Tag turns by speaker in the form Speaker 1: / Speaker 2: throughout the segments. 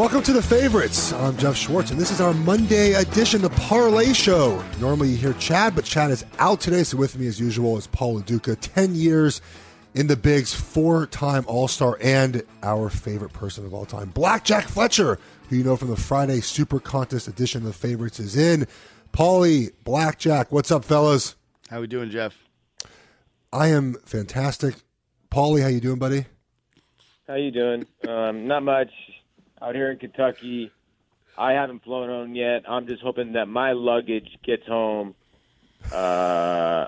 Speaker 1: Welcome to the favorites. I'm Geoff Schwartz, and this is our Monday edition, the Parlay Show. Normally you hear Chad, but Chad is out today, so with me as usual is Paul Lo Duca. 10 years in the bigs, four time All Star, and our favorite person of all time, Blackjack Fletcher, who you know from the Friday Super Contest edition of the favorites, is in. Paulie, Blackjack, what's up, fellas?
Speaker 2: How we doing, Geoff?
Speaker 1: I am fantastic. Paulie, how you doing, buddy?
Speaker 3: How you doing? Um, not much out here in Kentucky. I haven't flown home yet. I'm just hoping that my luggage gets home. Uh,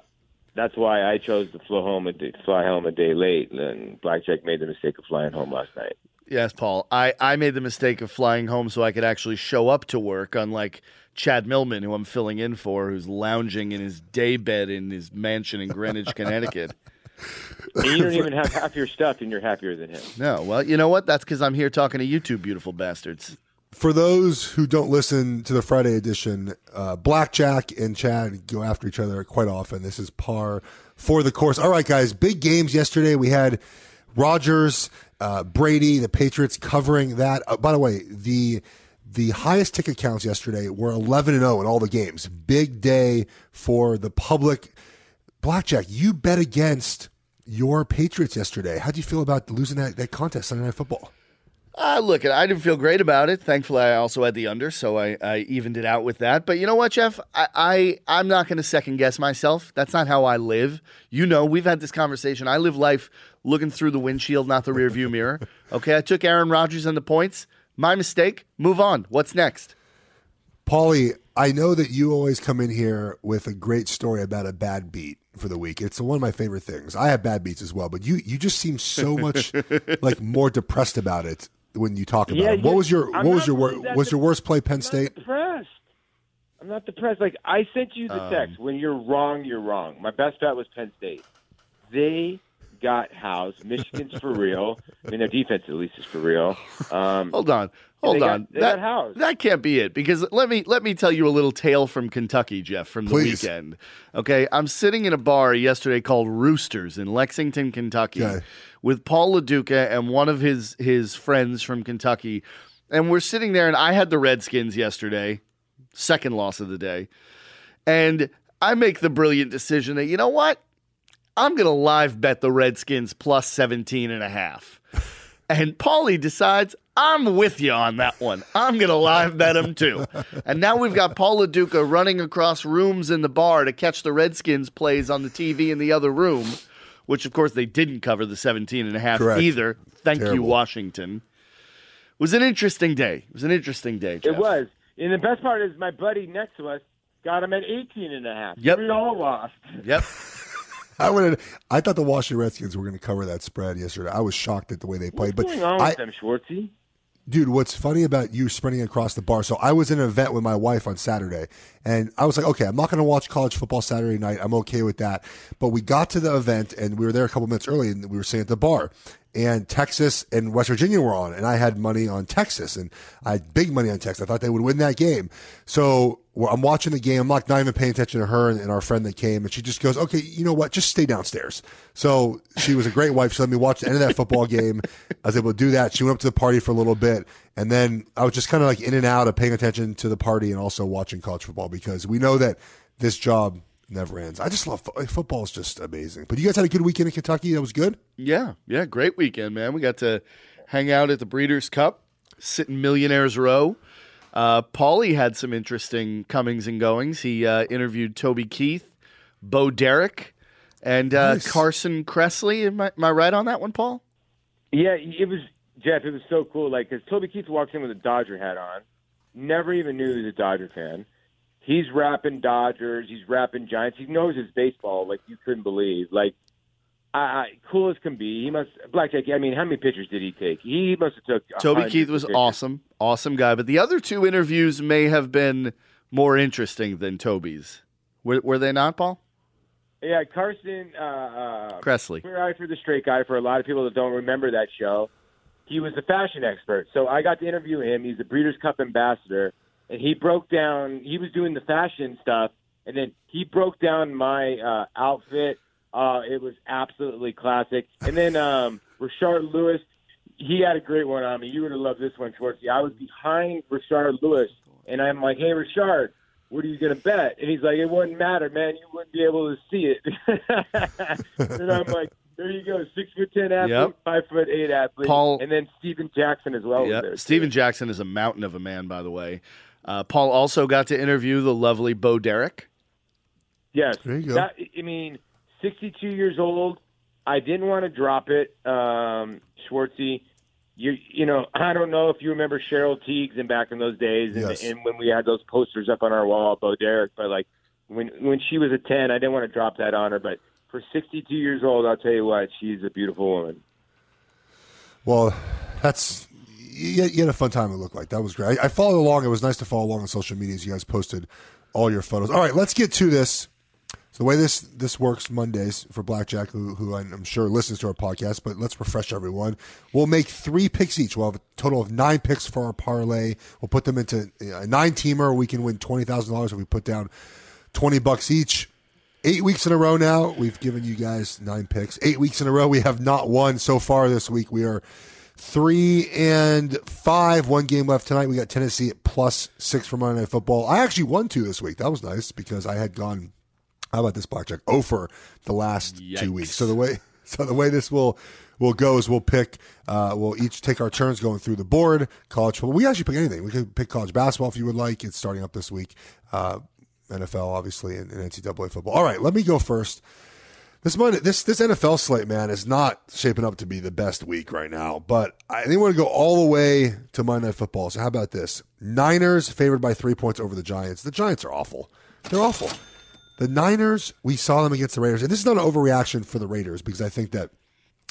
Speaker 3: that's why I chose to fly home a day, fly home a day late. And Blackjack made the mistake of flying home last night.
Speaker 2: Yes, Paul. I, I made the mistake of flying home so I could actually show up to work, unlike Chad Millman, who I'm filling in for, who's lounging in his day bed in his mansion in Greenwich, Connecticut.
Speaker 3: And you don't even have half your stuff, and you're happier than him.
Speaker 2: No, well, you know what? That's because I'm here talking to you two beautiful bastards.
Speaker 1: For those who don't listen to the Friday edition, uh, Blackjack and Chad go after each other quite often. This is par for the course. All right, guys, big games yesterday. We had Rodgers, uh, Brady, the Patriots covering that. Uh, by the way, the the highest ticket counts yesterday were 11 and 0 in all the games. Big day for the public. Blackjack, you bet against your Patriots yesterday. How do you feel about losing that, that contest Sunday Night Football?
Speaker 2: Uh, look, I didn't feel great about it. Thankfully, I also had the under, so I, I evened it out with that. But you know what, Geoff? I, I I'm not going to second guess myself. That's not how I live. You know, we've had this conversation. I live life looking through the windshield, not the rearview mirror. Okay, I took Aaron Rodgers and the points. My mistake. Move on. What's next?
Speaker 1: Paulie, I know that you always come in here with a great story about a bad beat for the week. It's one of my favorite things. I have bad beats as well, but you you just seem so much like more depressed about it when you talk about
Speaker 3: Yeah,
Speaker 1: it. What
Speaker 3: you-
Speaker 1: was your
Speaker 3: I'm
Speaker 1: what was your wor- was your worst play Penn
Speaker 3: I'm
Speaker 1: State?
Speaker 3: not depressed. I'm not depressed. Like I sent you the
Speaker 2: Um,
Speaker 3: text. When you're wrong, you're wrong. My best bet was Penn State. They got House. Michigan's for real. I mean, their defense at least is for real. Um,
Speaker 2: Hold on. Hold
Speaker 3: they got-
Speaker 2: on.
Speaker 3: they
Speaker 2: that,
Speaker 3: got housed.
Speaker 2: that can't be it because let me let me tell you a little tale from Kentucky, Geoff, from the
Speaker 1: Please.
Speaker 2: weekend. Okay, I'm sitting in a bar yesterday called Roosters in Lexington, Kentucky,
Speaker 1: Okay.
Speaker 2: with Paul Lo Duca and one of his his friends from Kentucky, and we're sitting there, and I had the Redskins yesterday, second loss of the day, and I make the brilliant decision that you know what, I'm gonna live bet the Redskins plus 17 and a half. And Paulie decides, I'm with you on that one. I'm going to live bet him too. And now we've got Paul Lo Duca running across rooms in the bar to catch the Redskins plays on the TV in the other room, which of course they didn't cover the 17 and a half
Speaker 1: Correct.
Speaker 2: either. Thank you, Washington. It was an interesting day. It was an interesting day. Geoff.
Speaker 3: It was. And the best part is my buddy next to us got him at 18 and a half.
Speaker 2: Yep.
Speaker 3: We all lost.
Speaker 2: Yep.
Speaker 1: I would I thought the Washington Redskins were going to cover that spread yesterday. I was shocked at the way they played.
Speaker 3: What's
Speaker 1: but
Speaker 3: going on
Speaker 1: I,
Speaker 3: with them, Schwartzy?
Speaker 1: Dude, what's funny about you sprinting across the bar? So I was in an event with my wife on Saturday, and I was like, okay, I'm not going to watch college football Saturday night. I'm okay with that. But we got to the event, and we were there a couple minutes early, and we were sitting at the bar. And Texas and West Virginia were on, and I had money on Texas, and I had big money on Texas. I thought they would win that game. So well, I'm watching the game. I'm like not even paying attention to her and, and our friend that came, and she just goes, "Okay, you know what? Just stay downstairs." So she was a great wife. She let me watch the end of that football game. I was able to do that. She went up to the party for a little bit, and then I was just kind of like in and out of paying attention to the party and also watching college football because we know that this job never ends. I just love fo- football. is just amazing. But you guys had a good weekend in Kentucky. That was good.
Speaker 2: Yeah, yeah, great weekend, man. We got to hang out at the Breeders' Cup, sit in Millionaires Row. Uh, Paulie had some interesting comings and goings. He uh, interviewed Toby Keith, Bo Derek, and uh,
Speaker 1: Nice.
Speaker 2: Carson Kressley. Am I, am I right on that one, Paul?
Speaker 3: Yeah, it was Geoff. It was so cool. Like, because Toby Keith walks in with a Dodger hat on. Never even knew he was a Dodger fan. He's rapping Dodgers. He's rapping Giants. He knows his baseball like you couldn't believe. Like, I, I cool as can be. He must blackjack. I mean, how many pitchers did he take? He must have took.
Speaker 2: Toby Keith was awesome, awesome guy. But the other two interviews may have been more interesting than Toby's. Were, were they not, Paul?
Speaker 3: Yeah, Carson uh, uh,
Speaker 2: Kressley.
Speaker 3: Queer Eye for the Straight Guy. For a lot of people that don't remember that show, he was a fashion expert. So I got to interview him. He's the Breeders' Cup ambassador, and he broke down. He was doing the fashion stuff, and then he broke down my uh, outfit. Uh, it was absolutely classic. And then um, Rashard Lewis, he had a great one on me. You would have loved this one, Schwartzy. I was behind Rashard Lewis, and I'm like, "Hey, Rashard, what are you going to bet?" And he's like, "It wouldn't matter, man. You wouldn't be able to see it." and I'm like, "There you go, six foot ten athlete,
Speaker 2: Yep.
Speaker 3: five foot eight athlete,
Speaker 2: Paul-
Speaker 3: and then Steven Jackson as well."
Speaker 2: Yep. Steven Jackson is a mountain of a man, by the way. Uh, Paul also got to interview the lovely Bo Derek.
Speaker 3: Yes.
Speaker 1: There you go.
Speaker 3: That, I mean, 62 years old. I didn't want to drop it, um, Schwartzy. You, you know, I don't know if you remember Cheryl Tiegs and back in those days, and,
Speaker 1: Yes.
Speaker 3: and when we had those posters up on our wall, Bo Derek. But like when when she was a 10, I didn't want to drop that on her. But for 62 years old, I'll tell you what, she's a beautiful woman.
Speaker 1: Well, that's you, you had a fun time. It looked like that was great. I, I followed along. It was nice to follow along on social media as you guys posted all your photos. All right, let's get to this. So the way this this works Mondays for Blackjack, who, who I'm sure listens to our podcast, but let's refresh everyone. We'll make three picks each. We'll have a total of nine picks for our parlay. We'll put them into uh, a nine teamer. We can win twenty thousand dollars if we put down twenty bucks each. Eight weeks in a row now, we've given you guys nine picks. Eight weeks in a row, we have not won so far this week. We are three and five. One game left tonight. We got Tennessee at plus six for Monday Night Football. I actually won two this week. That was nice because I had gone. How about this blackjack? Over the last
Speaker 2: Yikes.
Speaker 1: two weeks. So the way so the way this will will go is we'll pick. Uh, we'll each take our turns going through the board. College football. We actually pick anything. We could pick college basketball if you would like. It's starting up this week. Uh, NFL obviously and, and NCAA football. All right, let me go first. This Monday, this this NFL slate, man, is not shaping up to be the best week right now. But I think we want to go all the way to Monday Night Football. So how about this? Niners favored by three points over the Giants. The Giants are awful. They're awful. The Niners, we saw them against the Raiders, and this is not an overreaction for the Raiders because I think that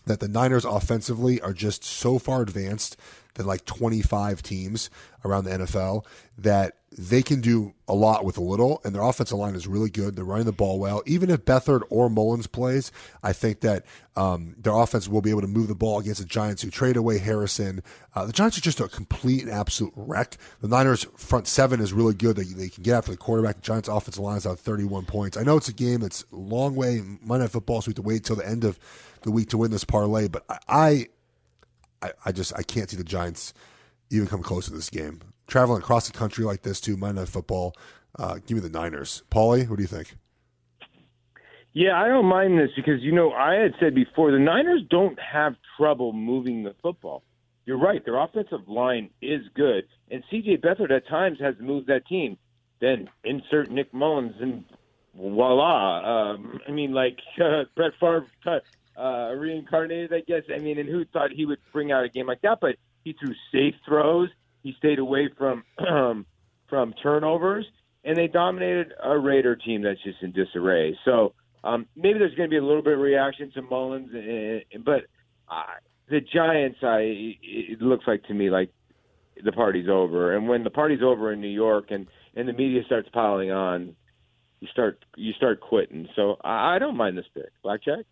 Speaker 1: that the Niners offensively are just so far advanced than like 25 teams around the NFL that they can do a lot with a little, and their offensive line is really good. They're running the ball well. Even if Beathard or Mullens plays, I think that um, their offense will be able to move the ball against the Giants who trade away Harrison. Uh, the Giants are just a complete and absolute wreck. The Niners' front seven is really good. They, they can get after the quarterback. The Giants' offensive line is out 31 points. I know it's a game that's a long way. Monday Night Football, so we have to wait till the end of the week to win this parlay, but I, I, I just I can't see the Giants even come close to this game. Traveling across the country like this too, Monday Night Football. Uh, give me the Niners. Paulie, what do you think?
Speaker 3: Yeah, I don't mind this because you know I had said before the Niners don't have trouble moving the football. You're right; their offensive line is good, and C.J. Beathard at times has moved that team. Then insert Nick Mullens, and voila! Um, I mean, like uh, Brett Favre uh, reincarnated, I guess. I mean, and who thought he would bring out a game like that? But he threw safe throws. He stayed away from um, from turnovers, and they dominated a Raider team that's just in disarray. So um, maybe there's going to be a little bit of reaction to Mullens, uh, but uh, the Giants, I it looks like to me like the party's over. And when the party's over in New York and and the media starts piling on, you start you start quitting. So I, I don't mind this pick, blackjack.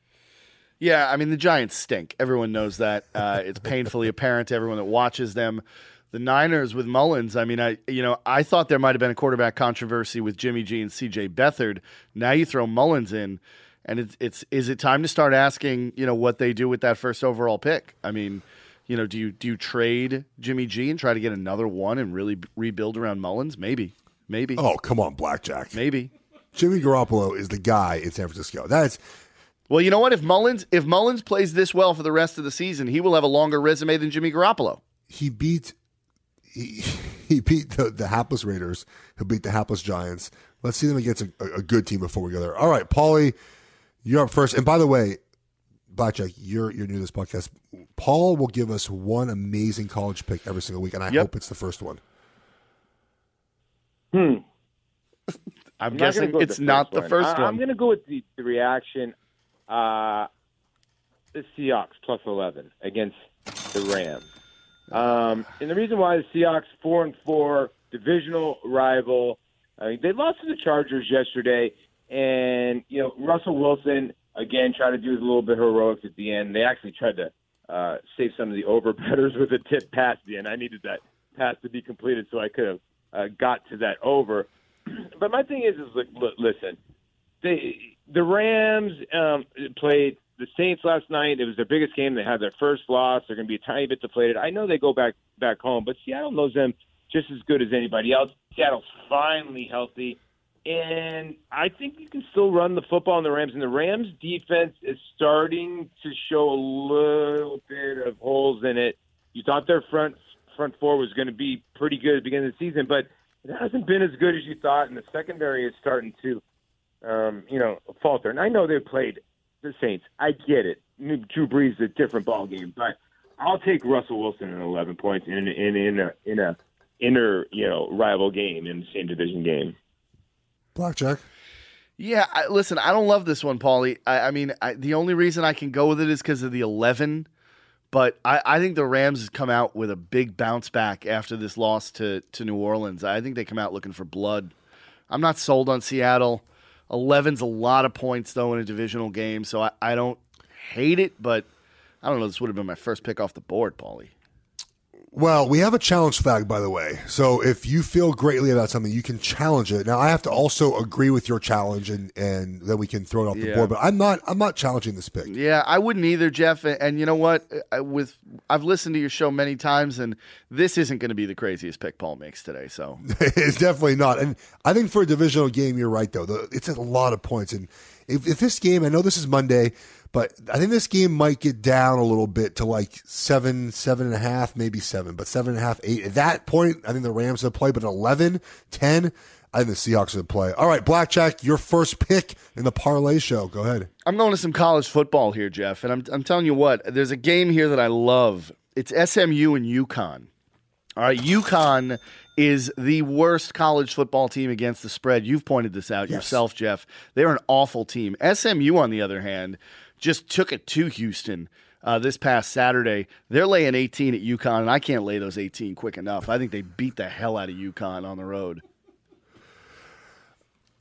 Speaker 2: Yeah, I mean the Giants stink. Everyone knows that. Uh, it's painfully apparent to everyone that watches them. The Niners with Mullens. I mean, I you know I thought there might have been a quarterback controversy with Jimmy G and C.J. Beathard. Now you throw Mullens in, and it's it's is it time to start asking you know what they do with that first overall pick? I mean, you know, do you do you trade Jimmy G and try to get another one and really b- rebuild around Mullens? Maybe, maybe,
Speaker 1: Oh, come on, Blackjack.
Speaker 2: maybe.
Speaker 1: Jimmy Garoppolo is the guy in San Francisco. That's
Speaker 2: Well, you know what? If Mullens if Mullens plays this well for the rest of the season, he will have a longer resume than Jimmy Garoppolo.
Speaker 1: he beat he, he beat the, the hapless Raiders, who beat the hapless Giants. Let's see them against a, a good team before we go there. All right, Paulie, you're up first. And by the way, Blackjack, you're you're new to this podcast. Paul will give us one amazing college pick every single week, and I
Speaker 2: Yep.
Speaker 1: hope it's the first one.
Speaker 3: Hmm.
Speaker 2: I'm,
Speaker 3: I'm
Speaker 2: guessing
Speaker 3: go
Speaker 2: it's
Speaker 3: the
Speaker 2: not
Speaker 3: first
Speaker 2: the
Speaker 3: one.
Speaker 2: first
Speaker 3: I,
Speaker 2: one.
Speaker 3: I'm going to go with the, the reaction. Uh, the Seahawks plus 11 against the Rams. Um, and the reason why the Seahawks four and four divisional rival. I mean, they lost to the Chargers yesterday, and you know Russell Wilson again tried to do a little bit heroics at the end. They actually tried to uh, save some of the over betters with a tip pass at the end. I needed that pass to be completed so I could have uh, got to that over. but my thing is, is like, listen, they the Rams um, played the Saints last night. It was their biggest game. They had their first loss. They're going to be a tiny bit deflated. I know they go back back home, but Seattle knows them just as good as anybody else. Seattle's finally healthy, and I think you can still run the football in the Rams. And the Rams defense is starting to show a little bit of holes in it. You thought their front front four was going to be pretty good at the beginning of the season, but it hasn't been as good as you thought, and the secondary is starting to, um, you know, falter. And I know they played the Saints. I get it. Drew Brees is a different ball game, but I'll take Russell Wilson in 11 points in in in a in a inner you know rival game in the same division game.
Speaker 1: Blackjack.
Speaker 2: Yeah, I, listen, I don't love this one, Paulie. I, I mean, I, the only reason I can go with it is because of the 11. But I, I think the Rams has come out with a big bounce back after this loss to, to New Orleans. I think they come out looking for blood. I'm not sold on Seattle. 11's a lot of points, though, in a divisional game. So I, I don't hate it, but I don't know. This would have been my first pick off the board, Paulie.
Speaker 1: Well, we have a challenge flag, by the way. So if you feel greatly about something, you can challenge it. Now, I have to also agree with your challenge, and and then we can throw it off the board. But I'm not I'm not challenging this pick.
Speaker 2: Yeah, I wouldn't either, Geoff. And, and you know what? I, with I've listened to your show many times, and this isn't going to be the craziest pick Paul makes today. So
Speaker 1: it's definitely not. And I think for a divisional game, you're right though. The, it's a lot of points. And if, if this game, I know this is Monday, but I think this game might get down a little bit to like seven, seven and a half, maybe seven, but seven and a half, eight. At that point, I think the Rams will play. But 11, 10, I think the Seahawks will play. All right, Blackjack, your first pick in the parlay show. Go ahead.
Speaker 2: I'm going to some college football here, Geoff. And I'm I'm telling you what, there's a game here that I love. It's SMU and UConn. All right, UConn is the worst college football team against the spread. You've pointed this out yourself, Geoff. They're an awful team. SMU, on the other hand, just took it to Houston uh, this past Saturday. They're laying 18 at UConn, and I can't lay those 18 quick enough. I think they beat the hell out of UConn on the road.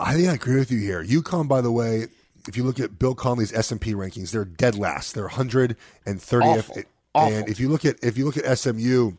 Speaker 1: I think I agree with you here. UConn, by the way, if you look at Bill Connelly's S and P rankings, they're dead last. They're 130th.
Speaker 2: Awful. Awful.
Speaker 1: And if you look at if you look at SMU,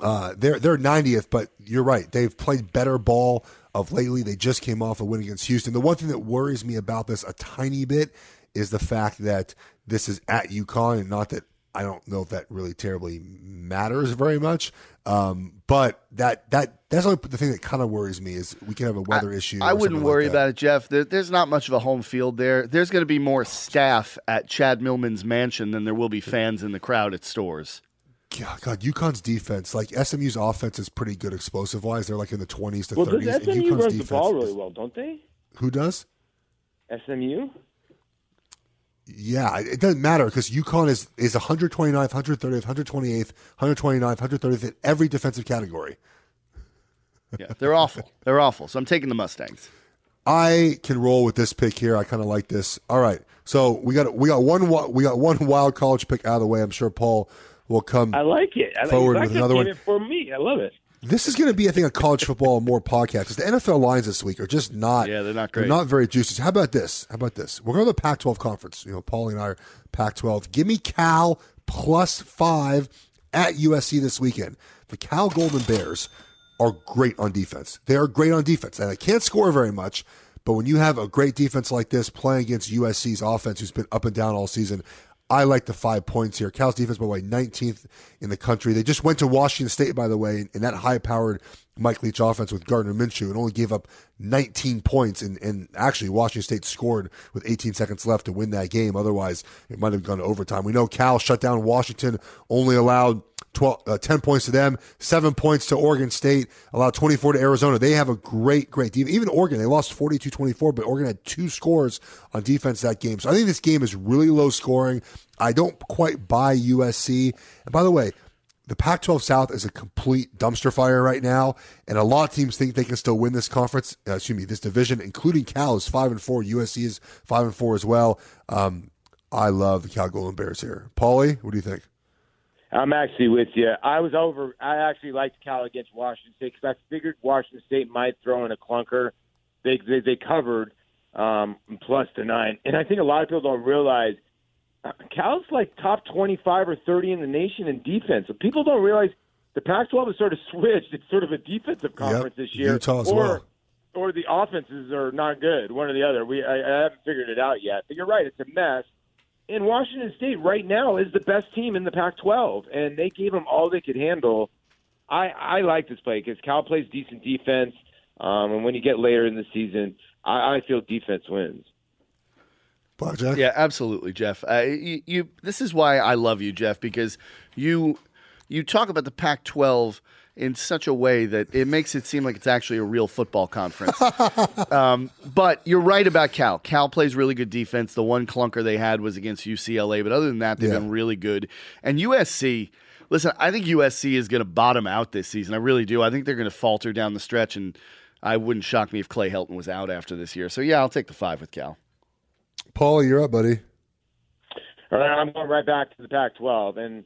Speaker 1: uh, they're they're 90th. But you're right; they've played better ball of lately. They just came off a win against Houston. The one thing that worries me about this a tiny bit is the fact that this is at UConn, and not that I don't know if that really terribly matters very much. Um, but that that that's only the thing that kind of worries me is we can have a weather issue.
Speaker 2: I wouldn't worry
Speaker 1: like
Speaker 2: about it, Geoff. There, there's not much of a home field there. There's going to be more staff at Chad Millman's mansion than there will be fans in the crowd at Storrs.
Speaker 1: God, God, UConn's defense, like SMU's offense, is pretty good explosive wise. They're like in the twenties to
Speaker 3: Well, does
Speaker 1: thirties.
Speaker 3: SMU runs the ball really well, don't they?
Speaker 1: Who does?
Speaker 3: SMU.
Speaker 1: Yeah, it doesn't matter because UConn is is 129th, 130th, 128th, 129th, 130th in every defensive category.
Speaker 2: Yeah, they're awful. They're awful. So I'm taking the Mustangs.
Speaker 1: I can roll with this pick here. I kind of like this. All right, so we got we got one we got one wild college pick out of the way. I'm sure Paul will come.
Speaker 3: I like it. I like
Speaker 1: Forward
Speaker 3: it.
Speaker 1: with
Speaker 3: Blackjack
Speaker 1: another one.
Speaker 3: in for me. I love it.
Speaker 1: This is going to be, I think, a college football more podcast because the NFL lines this week are just not.
Speaker 2: Yeah, they're not
Speaker 1: They're
Speaker 2: great.
Speaker 1: not very juicy. How about this? How about this? We're going to the Pac-12 conference. You know, Paulie and I are Pac-12. Give me Cal plus five at USC this weekend. The Cal Golden Bears are great on defense. They are great on defense, and they can't score very much. But when you have a great defense like this playing against USC's offense, who's been up and down all season, I like the five points here. Cal's defense, by the way, 19th in the country. They just went to Washington State, by the way, in that high powered Mike Leach offense with Gardner Minshew and only gave up 19 points. And, and actually, Washington State scored with 18 seconds left to win that game. Otherwise, it might have gone to overtime. We know Cal shut down Washington, only allowed 12, uh, 10 points to them, seven points to Oregon State, allowed 24 to Arizona. They have a great, great defense. Even Oregon, they lost 42 24, but Oregon had two scores on defense that game. So I think this game is really low scoring. I don't quite buy USC. And by the way, the Pac 12 South is a complete dumpster fire right now, and a lot of teams think they can still win this conference, uh, excuse me, this division, including Cal is 5 and 4. USC is 5 and 4 as well. Um, I love the Cal Golden Bears here. Paulie, what do you think?
Speaker 3: I'm actually with you. I was over. I actually liked Cal against Washington State because I figured Washington State might throw in a clunker. They they, they covered um, plus the nine, and I think a lot of people don't realize Cal's like top 25 or 30 in the nation in defense. So people don't realize the Pac-12 has sort of switched. It's sort of a defensive conference this year.
Speaker 1: Utah as
Speaker 3: or,
Speaker 1: well.
Speaker 3: Or the offenses are not good, one or the other. We I, I haven't figured it out yet. But you're right. It's a mess. And Washington State right now is the best team in the Pac-12, and they gave them all they could handle. I I like this play because Cal plays decent defense, um, and when you get later in the season, I, I feel defense wins.
Speaker 1: Blackjack.
Speaker 2: Yeah, absolutely, Geoff. Uh, you, you, this is why I love you, Geoff, because you you talk about the Pac-12 in such a way that it makes it seem like it's actually a real football conference. um, but you're right about Cal. Cal plays really good defense. The one clunker they had was against UCLA, but other than that, they've
Speaker 1: Yeah.
Speaker 2: been really good. And USC. Listen, I think USC is going to bottom out this season. I really do. I think they're going to falter down the stretch, and I wouldn't shock me if Clay Helton was out after this year. So yeah, I'll take the five with Cal.
Speaker 1: Paul, you're up, buddy.
Speaker 3: All right, I'm going right back to the Pac-12, and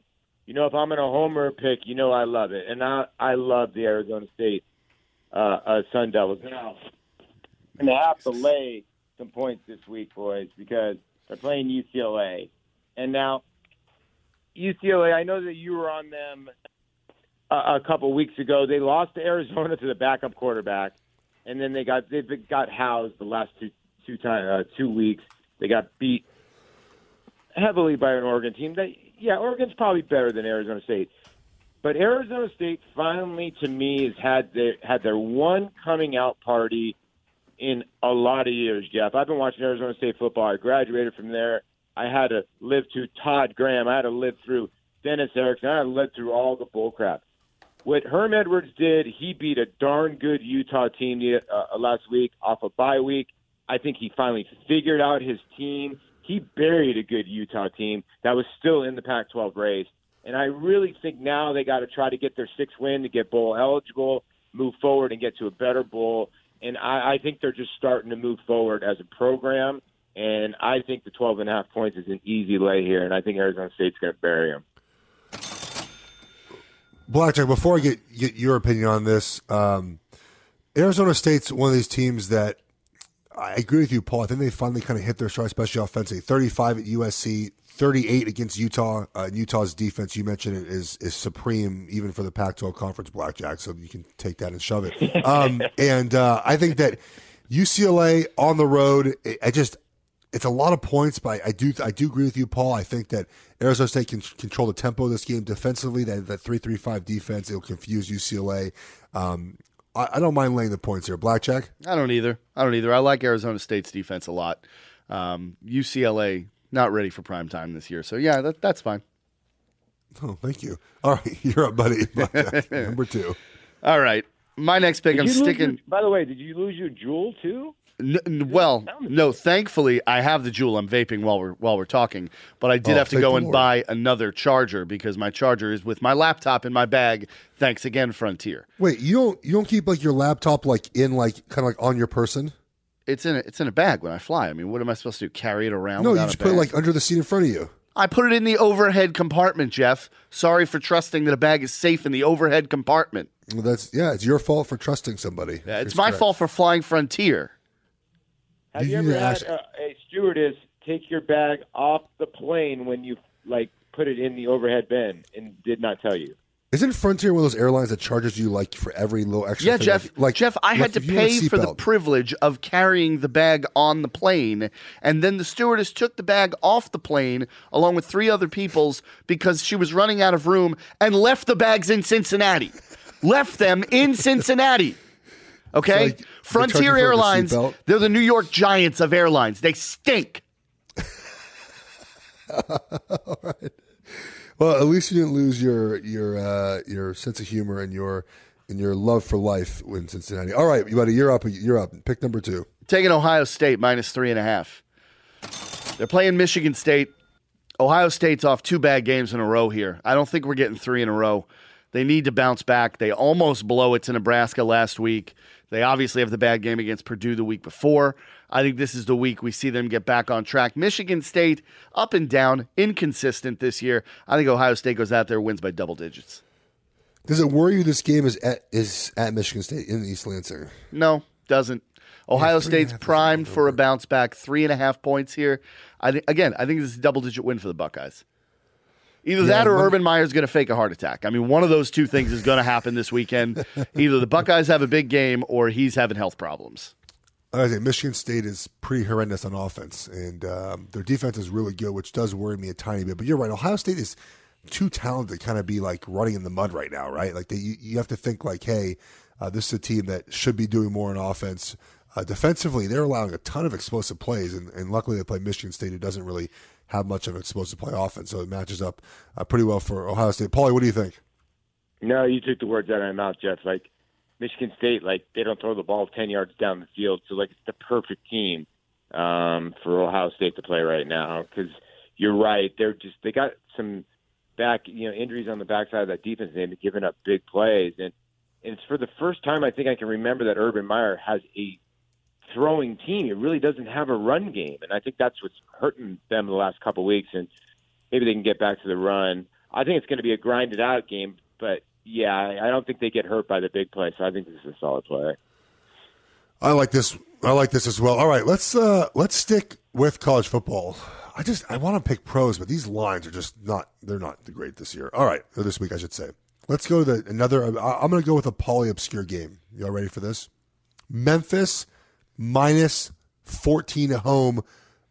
Speaker 3: you know if I'm in a homer pick, you know I love it, and I I love the Arizona State uh, uh, Sun Devils. Now, and they have to lay some points this week, boys, because they're playing UCLA, and now UCLA. I know that you were on them a, a couple weeks ago. They lost to Arizona to the backup quarterback, and then they got they got housed the last two two time uh, two weeks. They got beat heavily by an Oregon team. That yeah, Oregon's probably better than Arizona State, but Arizona State finally, to me, has had their had their one coming out party in a lot of years. Geoff, I've been watching Arizona State football. I graduated from there. I had to live through Todd Graham. I had to live through Dennis Erickson. I had to live through all the bullcrap. What Herm Edwards did, he beat a darn good Utah team uh, last week off a bye week. I think he finally figured out his team. He buried a good Utah team that was still in the Pac 12 race. And I really think now they got to try to get their sixth win to get bowl eligible, move forward, and get to a better bowl. And I, I think they're just starting to move forward as a program. And I think the 12 and a half points is an easy lay here. And I think Arizona State's going to bury them.
Speaker 1: Blackjack, before I get, get your opinion on this, um, Arizona State's one of these teams that I agree with you, Paul. I think they finally kind of hit their stride, especially offensively. 35 at USC, 38 against Utah. Uh, Utah's defense, you mentioned it, is is supreme even for the Pac-12 conference. Blackjack, so you can take that and shove it. Um, and uh, I think that UCLA on the road, I- I just it's a lot of points, but I, I do I do agree with you, Paul. I think that Arizona State can control the tempo of this game defensively. That that three three five defense it'll confuse UCLA. Um, I, I don't mind laying the points here. Blackjack.
Speaker 2: I don't either. I don't either. I like Arizona State's defense a lot. Um, UCLA not ready for prime time this year, so yeah, that, that's fine.
Speaker 1: Oh, thank you. All right, you're up, buddy. Number two.
Speaker 2: All right, my next pick.
Speaker 3: Did
Speaker 2: I'm sticking.
Speaker 3: your- by the way, did you lose your Juul too?
Speaker 2: N- n- well, no. Thankfully, I have the Juul. I'm vaping while we're while we're talking, but I did
Speaker 1: Oh,
Speaker 2: have to go and
Speaker 1: Lord.
Speaker 2: buy another charger because my charger is with my laptop in my bag. Thanks again, Frontier.
Speaker 1: Wait, you don't you don't keep like your laptop like in like kind of like on your person?
Speaker 2: It's in a, it's in a bag when I fly. I mean, what am I supposed to do? Carry it around?
Speaker 1: No, you just
Speaker 2: a
Speaker 1: put it like under the seat in front of you.
Speaker 2: I put it in the overhead compartment, Geoff. Sorry for trusting that a bag is safe in the overhead compartment.
Speaker 1: Well, that's yeah, it's your fault for trusting somebody.
Speaker 2: Yeah, it's my
Speaker 1: correct.
Speaker 2: fault for flying Frontier.
Speaker 3: Have
Speaker 1: You
Speaker 3: you, ever
Speaker 1: to
Speaker 3: had
Speaker 1: ask-
Speaker 3: a, a stewardess take your bag off the plane when you like put it in the overhead bin and did not tell you?
Speaker 1: Isn't Frontier one of those airlines that charges you like for every little extra?
Speaker 2: Yeah,
Speaker 1: thing?
Speaker 2: Geoff.
Speaker 1: Like
Speaker 2: Geoff, I
Speaker 1: like
Speaker 2: had to
Speaker 1: if you
Speaker 2: pay for the privilege of carrying the bag on the plane, and then the stewardess took the bag off the plane along with three other people's because she was running out of room and left the bags in Cincinnati. left them in Cincinnati. Okay,
Speaker 1: like they charge you
Speaker 2: Frontier
Speaker 1: the
Speaker 2: Airlines—they're the New York Giants of airlines. They stink. All right.
Speaker 1: Well, at least you didn't lose your your uh, your sense of humor and your and your love for life in Cincinnati. All right, buddy, you're up. You're up. Pick number two.
Speaker 2: Taking Ohio State minus three and a half. They're playing Michigan State. Ohio State's off two bad games in a row here. I don't think we're getting three in a row. They need to bounce back. They almost blow it to Nebraska last week. They obviously have the bad game against Purdue the week before. I think this is the week we see them get back on track. Michigan State up and down, inconsistent this year. I think Ohio State goes out there wins by double digits.
Speaker 1: Does it worry you this game is at is at Michigan State in East Lansing?
Speaker 2: No, doesn't. Ohio
Speaker 1: three and a
Speaker 2: State's primed for a bounce back. Three and a half points here. I think again. I think this is a double digit win for the Buckeyes. Either that or Urban Meyer's going to fake a heart attack. I mean, one of those two things is going to happen this weekend. Either the Buckeyes have a big game or he's having health problems.
Speaker 1: I say Michigan State is pretty horrendous on offense, and um, their defense is really good, which does worry me a tiny bit. But you're right, Ohio State is too talented to kind of be like running in the mud right now, right? Like they, you, you have to think like, hey, uh, this is a team that should be doing more on offense. Uh, defensively, they're allowing a ton of explosive plays, and, and luckily they play Michigan State, who doesn't really have much of an explosive play offense, so it matches up uh, pretty well for Ohio State. Paulie, what do you think?
Speaker 3: No, you took the words out of my mouth, Geoff. Like Michigan State, like they don't throw the ball ten yards down the field, so like it's the perfect team um, for Ohio State to play right now. Because you're right, they're just they got some back, you know, injuries on the backside of that defense. They've been giving up big plays, and and it's for the first time I think I can remember that Urban Meyer has a throwing team. It really doesn't have a run game, and I think that's what's hurting them the last couple of weeks. And maybe they can get back to the run. I think it's going to be a grinded out game, but yeah, I don't think they get hurt by the big play. So I think this is a solid play.
Speaker 1: I like this. I like this as well. All right, let's uh let's stick with college football. I just I want to pick pros, but these lines are just not they're not great this year. All right, or this week I should say. Let's go to the, another. I'm going to go with a poly obscure game. Y'all ready for this? Memphis minus 14 at home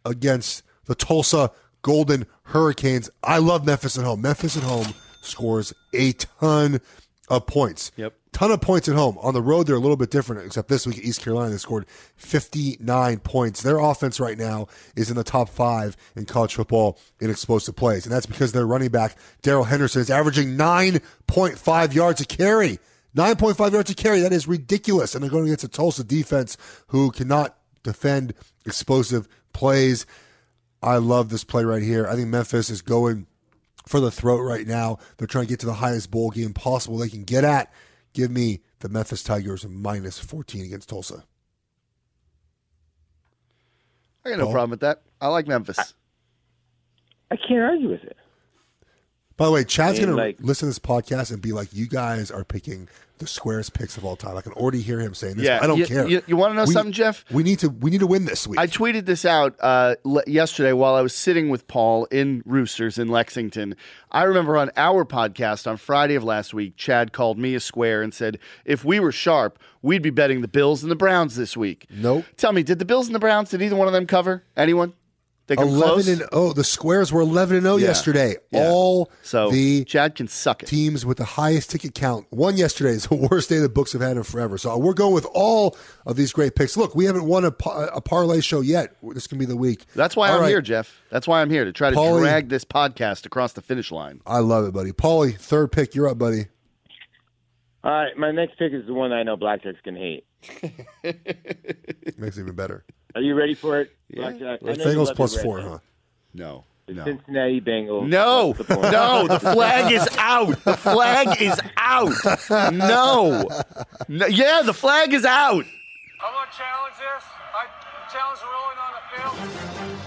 Speaker 1: against the Tulsa Golden Hurricanes. I love Memphis at home. Memphis at home scores a ton of points.
Speaker 2: Yep.
Speaker 1: Ton of points at home. On the road, they're a little bit different, except this week at East Carolina, they scored 59 points. Their offense right now is in the top five in college football in explosive plays. And that's because their running back, Darrell Henderson, is averaging 9.5 yards a carry. 9.5 yards to carry. That is ridiculous. And they're going against a Tulsa defense who cannot defend explosive plays. I love this play right here. I think Memphis is going for the throat right now. They're trying to get to the highest bowl game possible they can get at. Give me the Memphis Tigers minus 14 against Tulsa.
Speaker 2: I got no
Speaker 1: Paul?
Speaker 2: problem with that. I like Memphis.
Speaker 3: I can't argue with it.
Speaker 1: By the way, Chad's
Speaker 3: I mean,
Speaker 1: going
Speaker 3: like-
Speaker 1: to listen to this podcast and be like, you guys are picking the squarest picks of all time. I can already hear him saying this.
Speaker 2: Yeah,
Speaker 1: I don't
Speaker 2: you-
Speaker 1: care.
Speaker 2: you- you wanna know
Speaker 1: We-
Speaker 2: something, Geoff?
Speaker 1: We need to we need to win this week.
Speaker 2: I tweeted this out uh, le- yesterday while I was sitting with Paul in Roosters in Lexington. I remember on our podcast on Friday of last week, Chad called me a square and said, if we were sharp, we'd be betting the Bills and the Browns this week.
Speaker 1: Nope.
Speaker 2: Tell me, did the Bills and the Browns, did either one of them cover? Anyone? They come
Speaker 1: 11
Speaker 2: close?
Speaker 1: and 0. The squares were 11 and 0
Speaker 2: Yeah.
Speaker 1: yesterday.
Speaker 2: Yeah.
Speaker 1: All
Speaker 2: so
Speaker 1: the
Speaker 2: Chad can suck it.
Speaker 1: teams with the highest ticket count. won yesterday is the worst day the books have had in forever. So we're going with all of these great picks. Look, we haven't won a, pa- a parlay show yet. This can be the week.
Speaker 2: That's why
Speaker 1: All
Speaker 2: I'm
Speaker 1: right.
Speaker 2: here, Geoff. That's why I'm here to try to
Speaker 1: Paulie-
Speaker 2: drag this podcast across the finish line.
Speaker 1: I love it, buddy. Paulie, third pick. You're up, buddy.
Speaker 3: All right, my next pick is the one I know Blackjack's can hate.
Speaker 1: Makes it even better.
Speaker 3: Are you ready for it, Blackjack? Uh, I know you
Speaker 1: Bengals
Speaker 3: love
Speaker 1: plus
Speaker 3: your
Speaker 1: four,
Speaker 3: Redskins.
Speaker 1: huh?
Speaker 2: No.
Speaker 3: The
Speaker 2: No.
Speaker 3: Cincinnati Bengals.
Speaker 2: No,
Speaker 3: What's the point?
Speaker 2: no, the flag is out. The flag is out. No. no. Yeah, the flag is out.
Speaker 4: I want to challenge this. I challenge the ruling on the field.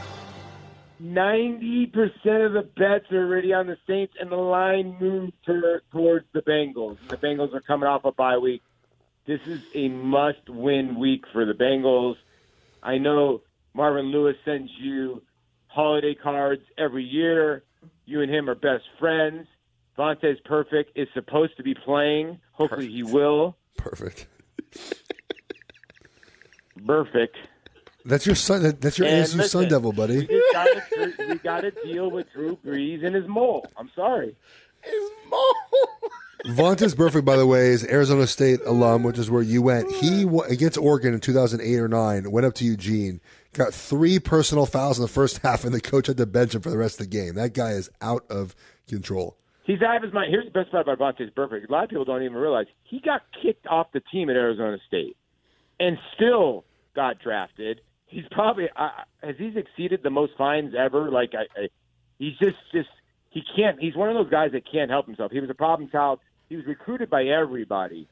Speaker 3: Ninety percent of the bets are already on the Saints, and the line moved to, towards the Bengals. The Bengals are coming off a bye week. This is a must-win week for the Bengals. I know Marvin Lewis sends you holiday cards every year. You and him are best friends. Vontaze Burfict is supposed to be playing. Hopefully, he will.
Speaker 1: Perfect.
Speaker 3: Perfect.
Speaker 1: That's your son. That's your
Speaker 3: And
Speaker 1: ASU
Speaker 3: listen,
Speaker 1: Sun Devil, buddy.
Speaker 3: We gotta, we got to deal with Drew Brees and his mole. I'm sorry.
Speaker 1: Vontaze Burfict, by the way, is Arizona State alum, which is where you went. He against Oregon in 2008 or nine went up to Eugene, got three personal fouls in the first half, and the coach had to bench him for the rest of the game. That guy is out of control.
Speaker 3: He's out of his mind. Here's the best part about Vontaze Burfict. A lot of people don't even realize he got kicked off the team at Arizona State and still got drafted. He's probably uh, has he's exceeded the most fines ever. Like I, I, he's just just he can't. He's one of those guys that can't help himself. He was a problem child. He was recruited by everybody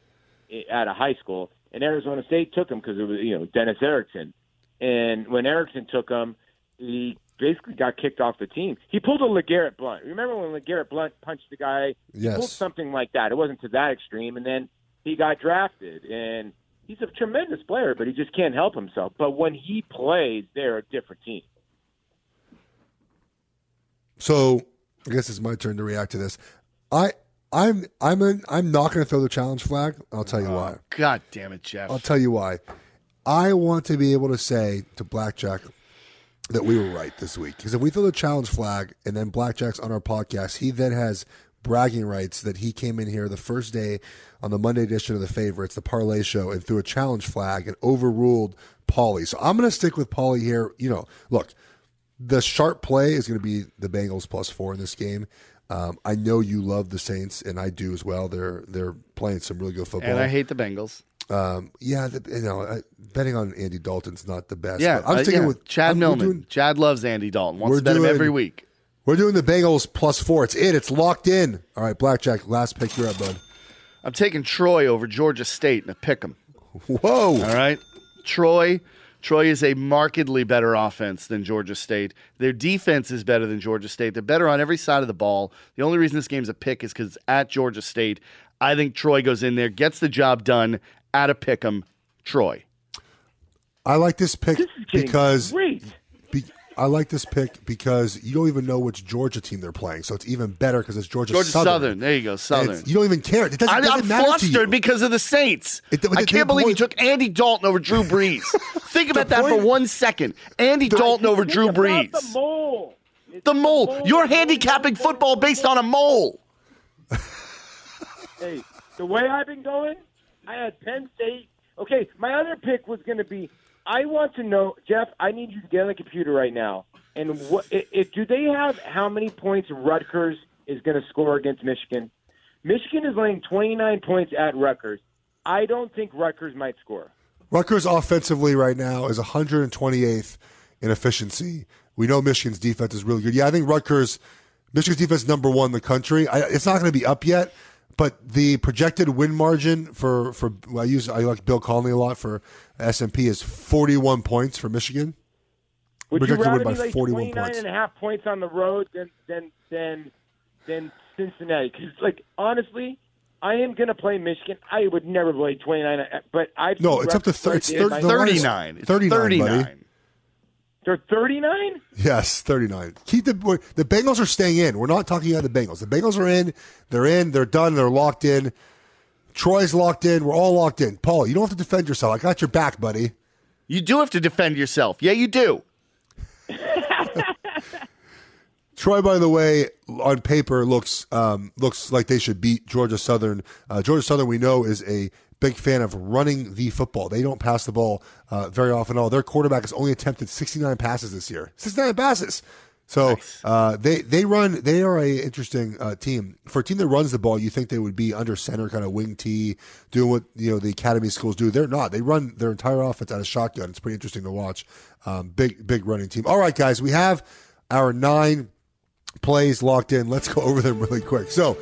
Speaker 3: at a high school, and Arizona State took him because it was you know Dennis Erickson. And when Erickson took him, he basically got kicked off the team. He pulled a LeGarrette Blunt. Remember when LeGarrette Blunt punched the guy? He
Speaker 1: Yes.
Speaker 3: pulled something like that. It wasn't to that extreme, and then he got drafted. And he's a tremendous player, but he just can't help himself. But when he plays, they're a different team.
Speaker 1: So I guess it's my turn to react to this. I I'm I'm I'm not going to throw the challenge flag. I'll tell you oh, why.
Speaker 2: God damn it, Geoff.
Speaker 1: I'll tell you why. I want to be able to say to Blackjack that we were right this week. Because if we throw the challenge flag and then Blackjack's on our podcast, he then has bragging rights that he came in here the first day on the Monday edition of the favorites, the parlay show, and threw a challenge flag and overruled Paulie. So I'm going to stick with Paulie here. You know, look, the sharp play is going to be the Bengals plus four in this game. Um, I know you love the Saints, and I do as well. They're they're playing some really good football.
Speaker 2: And I hate the Bengals.
Speaker 1: Um, yeah, the, you know, uh, betting on Andy Dalton's not the best.
Speaker 2: Yeah,
Speaker 1: but I'm
Speaker 2: uh,
Speaker 1: sticking
Speaker 2: yeah.
Speaker 1: with
Speaker 2: Chad
Speaker 1: I'm-
Speaker 2: Millman.
Speaker 1: doing-
Speaker 2: Chad loves Andy Dalton. Wants
Speaker 1: We're
Speaker 2: to bet him
Speaker 1: doing-
Speaker 2: every week.
Speaker 1: We're doing the Bengals plus four. It's it. It's locked in. All right, Blackjack. Last pick. You're up, bud.
Speaker 2: I'm taking Troy over Georgia State in a pick 'em.
Speaker 1: Whoa.
Speaker 2: All right. Troy. Troy is a markedly better offense than Georgia State. Their defense is better than Georgia State. They're better on every side of the ball. The only reason this game's a pick is because it's at Georgia State. I think Troy goes in there, gets the job done at a pick 'em. Troy.
Speaker 1: I like this pick
Speaker 3: This
Speaker 1: because
Speaker 3: great.
Speaker 1: Be, I like this pick because you don't even know which Georgia team they're playing, so it's even better because it's Georgia,
Speaker 2: Georgia
Speaker 1: Southern.
Speaker 2: Southern. There you go. Southern.
Speaker 1: it's- You don't even care. It doesn't,
Speaker 2: I,
Speaker 1: doesn't
Speaker 2: I'm
Speaker 1: matter to you.
Speaker 2: flustered because of the Saints.
Speaker 1: It- but
Speaker 2: I can't believe he
Speaker 1: point-
Speaker 2: took Andy Dalton over Drew Brees. Think about that for
Speaker 1: point-
Speaker 2: one second. Andy Dalton over
Speaker 3: Think
Speaker 2: Drew
Speaker 3: about
Speaker 2: Brees.
Speaker 3: The mole. It's
Speaker 2: The mole. You're handicapping football based on a mole.
Speaker 3: Hey, the way I've been going, I had Penn State. Okay, my other pick was going to be. I want to know, Geoff. I need you to get on the computer right now. And what? If, if do they have how many points Rutgers is going to score against Michigan? Michigan is laying 29 points at Rutgers. I don't think Rutgers might score.
Speaker 1: Rutgers offensively right now is 128th in efficiency. We know Michigan's defense is really good. Yeah, I think Rutgers, Michigan's defense is number one in the country. I, it's not going to be up yet, but the projected win margin for for well, I use I like Bill Connelly a lot for S and P is 41 points for Michigan.
Speaker 3: Would you
Speaker 1: Projected win by
Speaker 3: be like
Speaker 1: 41 points.
Speaker 3: and a half points on the road than than than than Cincinnati? Because like honestly, I am going to play Michigan. I would never play 29, but I
Speaker 1: No, it's up to thir- it's thir- the
Speaker 2: 39. It's
Speaker 1: 39,
Speaker 2: 39.
Speaker 1: Buddy.
Speaker 3: They're 39.
Speaker 1: Yes, 39. Keep the the Bengals are staying in. We're not talking about the Bengals. The Bengals are in. They're in. They're done. They're locked in. Troy's locked in. We're all locked in. Paul, you don't have to defend yourself. I got your back, buddy.
Speaker 2: You do have to defend yourself. Yeah, you do.
Speaker 1: Troy, by the way, on paper looks um, looks like they should beat Georgia Southern. Uh, Georgia Southern, we know, is a big fan of running the football. They don't pass the ball uh, very often. at All their quarterback has only attempted 69 passes this year. 69 passes. So uh, they they run. They are a interesting uh, team for a team that runs the ball. You think they would be under center, kind of wing T, doing what you know the academy schools do. They're not. They run their entire offense out of shotgun. It's pretty interesting to watch. Um, big big running team. All right, guys, we have our nine plays locked in. Let's go over them really quick. So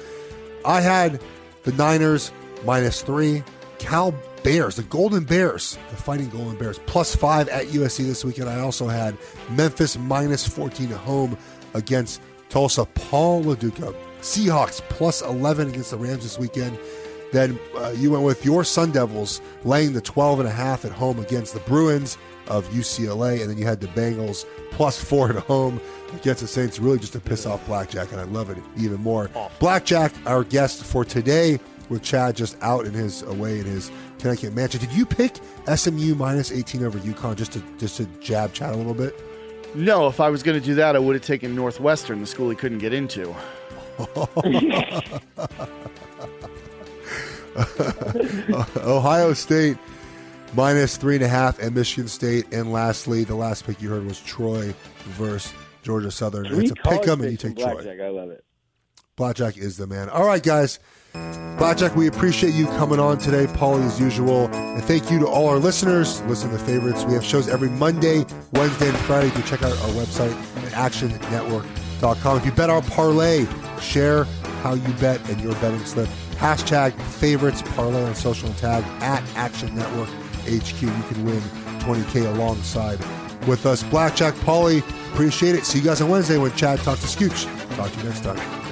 Speaker 1: I had the Niners minus three, Cal Bears, the Golden Bears, the Fighting Golden Bears, plus five at USC this weekend. I also had Memphis minus 14 at home against Tulsa. Paul Lo Duca, Seahawks plus 11 against the Rams this weekend. Then uh, you went with your Sun Devils laying the 12 and a half at home against the Bruins of UCLA. And then you had the Bengals plus four at home against the Saints, really just to piss off Blackjack. And I love it even more. Blackjack, our guest for today, with Chad just out in his away in his Connecticut mansion. Did you pick SMU minus 18 over UConn just to just to jab Chad a little bit?
Speaker 2: No, if I was going to do that, I would have taken Northwestern, the school he couldn't get into.
Speaker 1: Ohio State minus three and a half, and Michigan State. And lastly, the last pick you heard was Troy versus Georgia Southern.
Speaker 3: Three
Speaker 1: it's a pick 'em, and you
Speaker 3: picks from
Speaker 1: take Troy.
Speaker 3: I love it.
Speaker 1: Blackjack is the man. All right, guys. Blackjack, we appreciate you coming on today, Paulie, as usual. And thank you to all our listeners. Listen to favorites. We have shows every Monday, Wednesday, and Friday. You can check out our website at actionnetwork.com. If you bet our parlay, share how you bet and your betting slip. Hashtag favorites parlay on social and tag at Action Network HQ. You can win 20K alongside with us. Blackjack, Paulie, appreciate it. See you guys on Wednesday when Chad talks to Scooch. Talk to you next time.